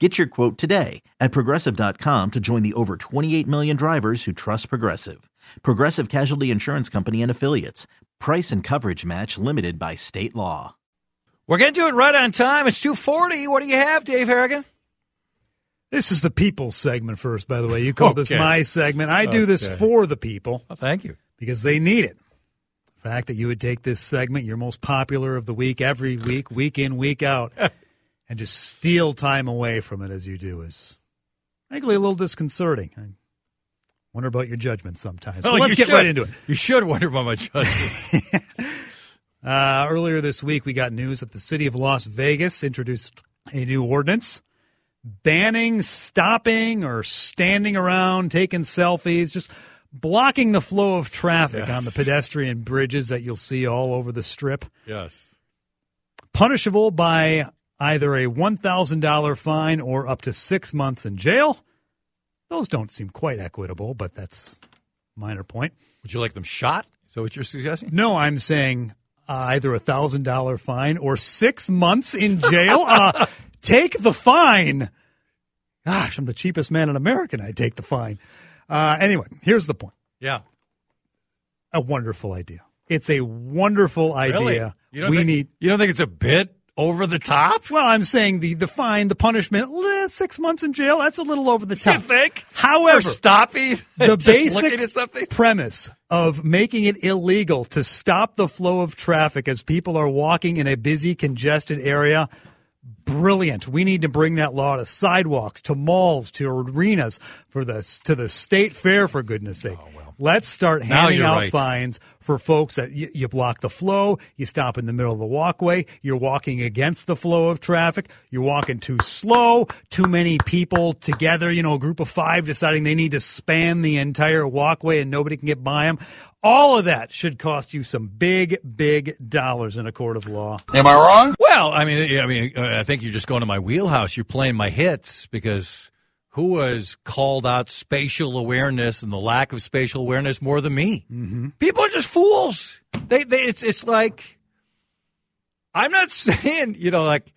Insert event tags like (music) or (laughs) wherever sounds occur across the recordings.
Get your quote today at progressive.com to join the over 28 million drivers who trust Progressive. Progressive Casualty Insurance Company and Affiliates. Price and coverage match limited by state law. We're going to do it right on time. It's 240. What do you have, Dave Harrigan? This is the people segment first, by the way. You call okay. this my segment. I do this for the people. Oh, thank you. Because they need it. The fact that you would take this segment, your most popular of the week, every week, week in, week out, (laughs) and just steal time away from it as you do is frankly a little disconcerting. I wonder about your judgment sometimes. Oh, let's get should. right into it. You should wonder about my judgment. (laughs) uh, earlier this week, we got news that the city of Las Vegas introduced a new ordinance banning stopping or standing around, taking selfies, just blocking the flow of traffic yes. on the pedestrian bridges that you'll see all over the strip. Yes. Punishable by either a $1,000 fine or up to six months in jail. Those don't seem quite equitable, but that's minor point. Would you like them shot? Is that what you're suggesting? No, I'm saying uh, either a thousand dollar fine or six months in jail. uh, (laughs) take the fine. Gosh, I'm the cheapest man in America. and I take the fine. Uh, anyway, here's the point. Yeah, a wonderful idea. It's a wonderful idea. Really? You don't we think, need. You don't think it's a bit? Over the top? Well, I'm saying the the fine, the punishment, eh, six months in jail. That's a little over the top. You think? However, For stopping the (laughs) basic premise of making it illegal to stop the flow of traffic as people are walking in a busy, congested area. Brilliant. We need to bring that law to sidewalks, to malls, to arenas, for the to the state fair. For goodness sake. Oh, Let's start handing out right. fines for folks that y- you block the flow, you stop in the middle of the walkway, you're walking against the flow of traffic, you're walking too slow, too many people together, you know, a group of five deciding they need to span the entire walkway and nobody can get by them. All of that should cost you some big, big dollars in a court of law. Am I wrong? Well, I mean, I mean, uh, I think you're just going to my wheelhouse. You're playing my hits because who has called out spatial awareness and the lack of spatial awareness more than me. Mm-hmm. People are just fools. They, they, it's, it's like, I'm not (laughs) saying, you know, like,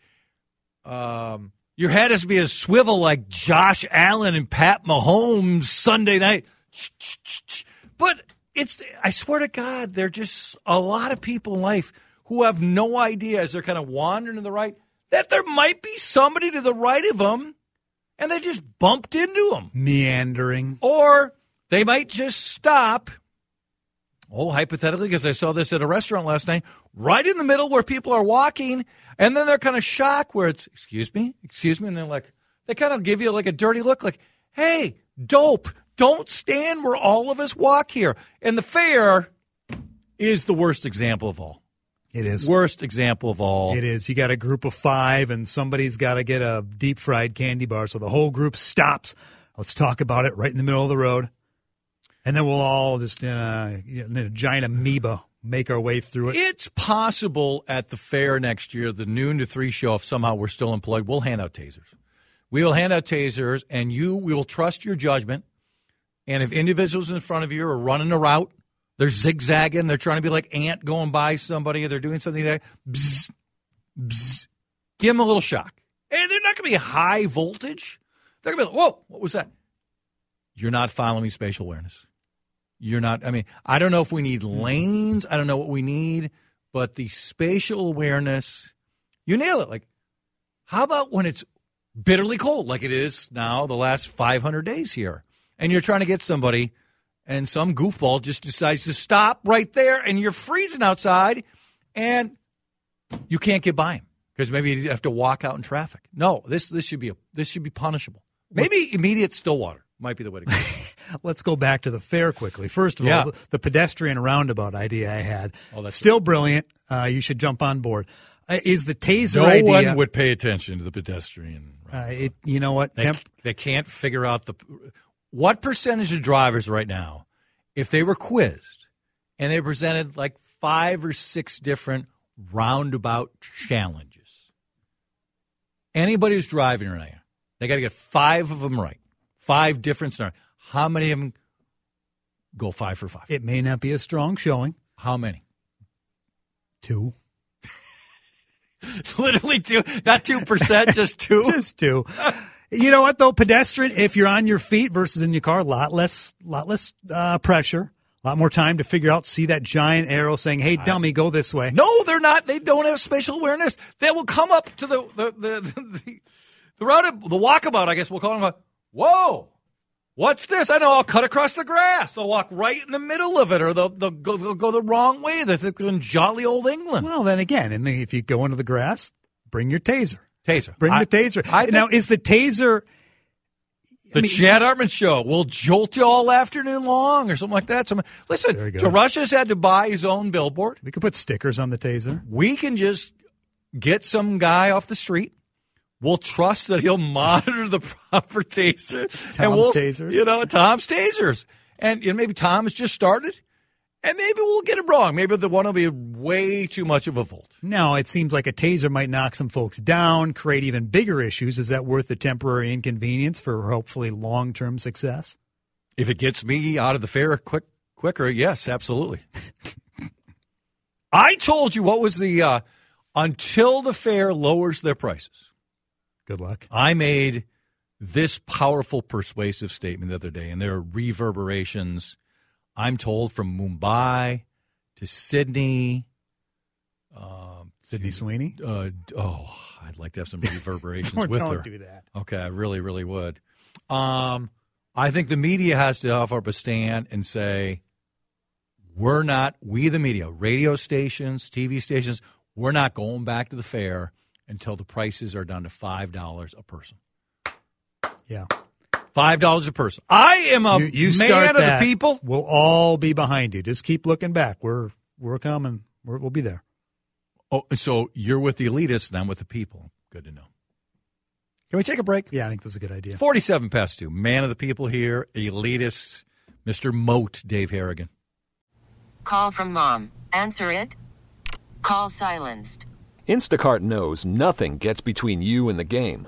um, your head has to be a swivel like Josh Allen and Pat Mahomes Sunday night. But it's, I swear to God, there are just a lot of people in life who have no idea as they're kind of wandering to the right that there might be somebody to the right of them and they just bumped into them. Meandering. Or they might just stop. Oh, hypothetically, because I saw this at a restaurant last night, right in the middle where people are walking, and then they're kind of shocked where it's, excuse me, excuse me, and they're like, they kind of give you like a dirty look, like, hey, dope, don't stand where all of us walk here. And the fair is the worst example of all. It is. Worst example of all. It is. You got a group of five, and somebody's got to get a deep fried candy bar. So the whole group stops. Let's talk about it right in the middle of the road. And then we'll all just in a, in a giant amoeba make our way through it. It's possible at the fair next year, the noon to three show, if somehow we're still employed, we'll hand out tasers. We will hand out tasers, and you, we will trust your judgment. And if individuals in front of you are running a route they're zigzagging. They're trying to be like ant going by somebody. They're doing something that bzz, bzz. Give them a little shock. And they're not going to be high voltage. They're going to be like, whoa, what was that? You're not following spatial awareness. You're not, I mean, I don't know if we need lanes. I don't know what we need, but the spatial awareness, you nail it. Like, how about when it's bitterly cold like it is now the last 500 days here. And you're trying to get somebody, and some goofball just decides to stop right there, and you're freezing outside, and you can't get by him because maybe you have to walk out in traffic. No, this this should be a this should be punishable. Maybe immediate Stillwater might be the way to go. (laughs) Let's go back to the fair quickly. First of Yeah. all, the pedestrian roundabout idea I had, Oh, still brilliant. Uh, you should jump on board. Uh, is the taser no idea? one would pay attention to the pedestrian. uh, it, you know what? They, Temp, they can't figure out the what percentage of drivers right now, if they were quizzed and they presented like five or six different roundabout challenges. Anybody who's driving right now, they got to get five of them right. Five different scenarios. How many of them go five for five? it may not be a strong showing. How many? Two, (laughs) Literally two, not two percent, just two. (laughs) just two. (laughs) you know what though? Pedestrian, if you're on your feet versus in your car, a lot less, lot less uh, pressure, a lot more time to figure out. See that giant arrow saying, "Hey, dummy, go this way." No, they're not. They don't have spatial awareness. They will come up to the the the (laughs) the, the round the walkabout. I guess we'll call them. Like, Whoa, what's this? I know. I'll cut across the grass. They'll walk right in the middle of it, or they'll they'll go, they'll go the wrong way. They're thinking jolly old England. Well, then again, and if you go into the grass, bring your taser. Taser. Bring I- the taser. I now, is the taser? the mean- Chad Hartman show will jolt you all afternoon long, or something like that. Some listen. Good. DeRusha's had to buy his own billboard. We could put stickers on the taser. we can just get some guy off the street. We'll trust that he'll (laughs) monitor the proper taser. and Tom's we'll, tasers. You know, Tom's tasers. And you know, maybe Tom has just started, and maybe we'll get it wrong. Maybe the one will be way too much of a volt. Now, it seems like a taser might knock some folks down, create even bigger issues. Is that worth the temporary inconvenience for hopefully long term success? If it gets me out of the fair quick quicker, yes, absolutely. (laughs) I told you what was the uh, until the fair lowers their prices. Good luck. I made this powerful, persuasive statement the other day, and there are reverberations. I'm told from Mumbai to Sydney. Um, Sydney Sweeney? uh, oh, I'd like to have some reverberations (laughs) Don't with her. do that. Okay, I really, really would. Um, I think the media has to offer up a stand and say, we're not, we the media, radio stations, TV stations, we're not going back to the fair until the prices are down to $5 a person. Yeah. $5 a person. I am a You, you man start of that, the people. We'll all be behind you. Just keep looking back. We're we're coming. We're, we'll be there. Oh, so you're with the elitists and I'm with the people. Good to know. Can we take a break? Yeah, I think that's a good idea. 47 past two. Man of the people here, elitist, Mr. Moat, Dave Harrigan. Call from mom. Answer it. Call silenced. Instacart knows nothing gets between you and the game.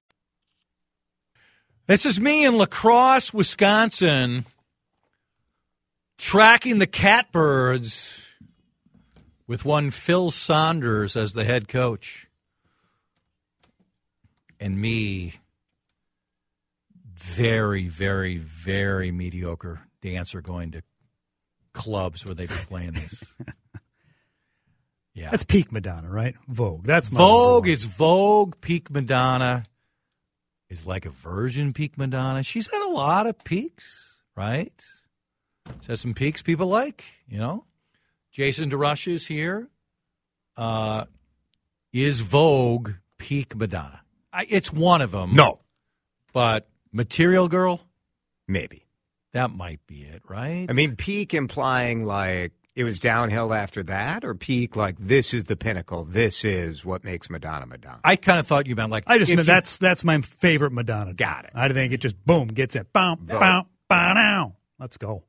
This is me in La Crosse, Wisconsin, tracking the catbirds with one Flip Saunders as the head coach. And me, very, very, very mediocre dance or going to clubs where they'd be playing this. Yeah. (laughs) That's peak Madonna, right? Vogue. That's my Vogue is Vogue. Peak Madonna is like a virgin peak Madonna. She's had a lot of peaks, right? She has some peaks people like, you know. Jason DeRusha is here. Uh, is Vogue peak Madonna? I, it's one of them. No, But Material Girl, maybe. that might be it, right? I mean, peak implying like it was downhill after that, or peak like this is the pinnacle. This is what makes Madonna Madonna. I kind of thought you meant like I just meant you- that's that's my favorite Madonna. Got it. I think it just boom gets it. Boom, boom, bow, now. Let's go.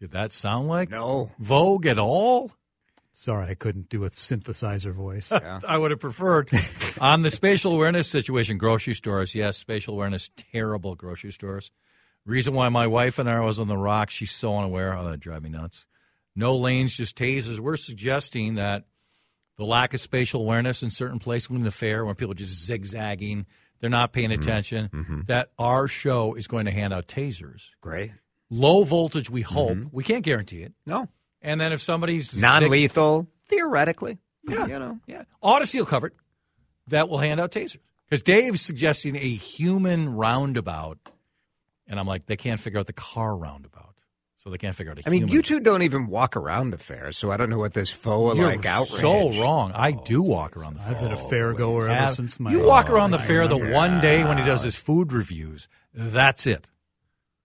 Did that sound like no, Vogue at all? Sorry, I couldn't do a synthesizer voice. (laughs) I would have preferred (laughs) on the spatial awareness situation. Grocery stores, yes, spatial awareness, terrible grocery stores. Reason why my wife and I was on the rock, she's so unaware. Oh, that drive me nuts. No lanes, just tasers. We're suggesting that the lack of spatial awareness in certain places, in the fair, when people are just zigzagging, they're not paying mm-hmm. attention. Mm-hmm. That our show is going to hand out tasers, great. low voltage. We hope mm-hmm. we can't guarantee it. No, And then if somebody's non-lethal theoretically. Yeah, you know. Yeah. Audacy will cover it. That will hand out tasers. Because Dave's suggesting a human roundabout. And I'm like, they can't figure out the car roundabout. So they can't figure out I mean, human. you two don't even walk around the fair, so I don't know what this faux You're like outrage. so wrong. I oh, do walk around the fair. I've been a fair goer ever Have- since my. you walk around the fair the one day when he does his food reviews. That's it.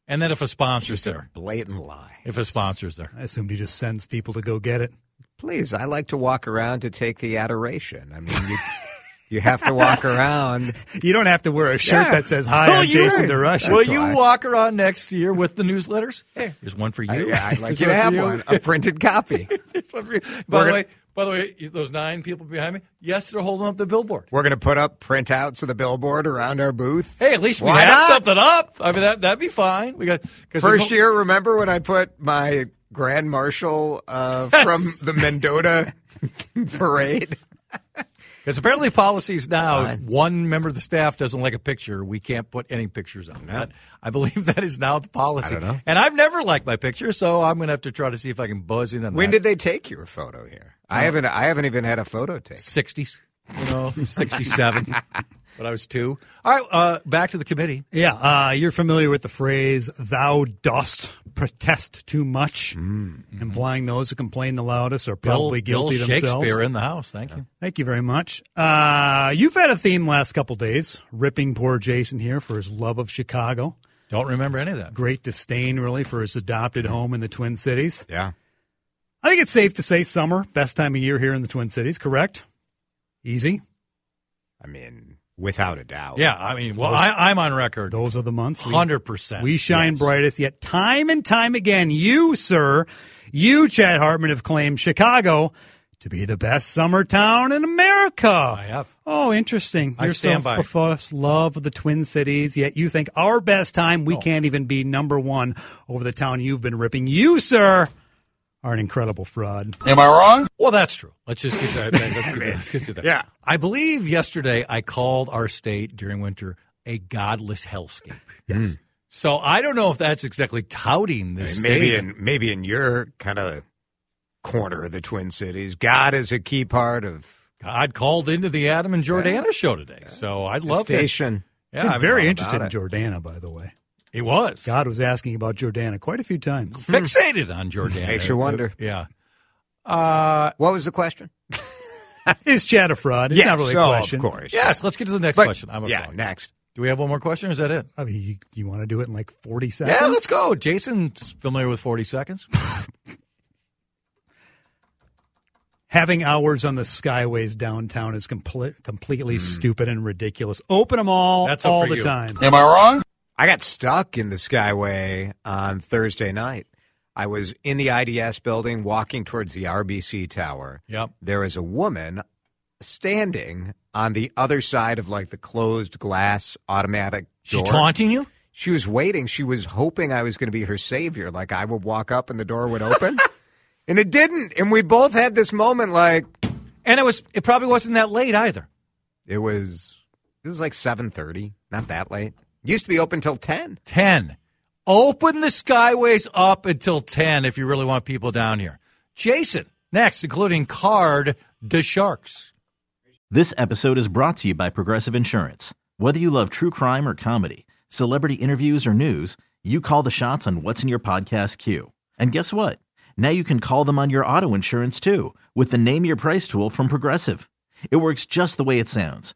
And then if a sponsor's Just a there. blatant lie. If a sponsor's there. I assumed he just sends people to go get it. Please, I like to walk around to take the adoration. I mean, you, (laughs) you have to walk (laughs) around. You don't have to wear a shirt Yeah. that says "Hi, I'm Jason. DeRusha." Will you walk around next year with the newsletters? Hey, here's one for I, you. yeah, I'd like you to have you. one, a printed copy. (laughs) One for you. By We're the gonna- way, by the way, those nine people behind me, yes, they're holding up the billboard. We're going to put up printouts of the billboard around our booth. Hey, at least we Why have not? something up. I mean, that that'd be fine. We got First year, remember when I put my grand marshal uh, Yes. from the Mendota (laughs) parade? Because apparently policies now, if one member of the staff doesn't like a picture, we can't put any pictures on that. I believe (laughs) that is now the policy. I don't know. And I've never liked my picture, so I'm going to have to try to see if I can buzz in on that. When that. did they take your photo here? I haven't. I haven't even had a photo taken. 60s, you know, 67. (laughs) but I was two. All right, uh, back to the committee. Yeah, uh, you're familiar with the phrase "Thou dost protest too much," implying those who complain the loudest are probably Mm-hmm. Bill, guilty Bill themselves. Shakespeare in the house. Thank you. Thank you very much. Uh, you've had a theme last couple days, ripping poor Jason here for his love of Chicago. Don't remember any of that. Great disdain, really, for his adopted home in the Twin Cities. Yeah. I think it's safe to say summer, best time of year here in the Twin Cities, correct? Easy. I mean, without a doubt. Yeah, I mean, well, I, I'm on record. Those are the months. Hundred percent. We shine brightest, yet time and time again, you, sir, you, Chad Hartman, have claimed Chicago to be the best summer town in America. I have. Oh, interesting. I You're stand so by love of the Twin Cities, yet you think our best time, Oh. we can't even be number one over the town you've been ripping. You, sir, are an incredible fraud. Am I wrong? Well, that's true. Let's just get to that. Let's (laughs) get, let's get to that. Yeah. I believe yesterday I called our state during winter a godless hellscape. Yes. Hmm. So I don't know if that's exactly touting this maybe state. in maybe in your kind of corner of the Twin Cities, God is a key part of God called into the Adam and Jordana show today, so I'd the love to. station. Yeah, I'm very all interested in. Jordana, by the way. It was God was asking about Jordana quite a few times. (laughs) fixated on Jordana. Makes you wonder. Yeah. Uh, What was the question? (laughs) Is Chad a fraud? It's Yes, not really a oh, question. Of course. yes. Let's get to the next But- question. I'm a yeah, fraud. next. Do we have one more question? Or is that it? I mean, you, you want to do it in like 40 seconds? Yeah, let's go. Jason's familiar with 40 seconds. (laughs) Having hours on the skyways downtown is comple- completely stupid and ridiculous. Open them all. That's all the you. time. Am I wrong? I got stuck in the Skyway on Thursday night. I was in the IDS building walking towards the RBC tower. Yep. There is a woman standing on the other side of like the closed glass automatic She door. taunting you? She was waiting. She was hoping I was going to be her savior. Like I would walk up and the door would open. (laughs) and it didn't. And we both had this moment like And it was. It probably wasn't that late either. it was it was like 7:30, not that late. Used to be open till 10. 10. Open the Skyways up until 10 if you really want people down here. Jason, next, including Card de Sharks. This episode is brought to you by Progressive Insurance. Whether you love true crime or comedy, celebrity interviews or news, you call the shots on what's in your podcast queue. And guess what? Now you can call them on your auto insurance too with the Name Your Price tool from Progressive. It works just the way it sounds.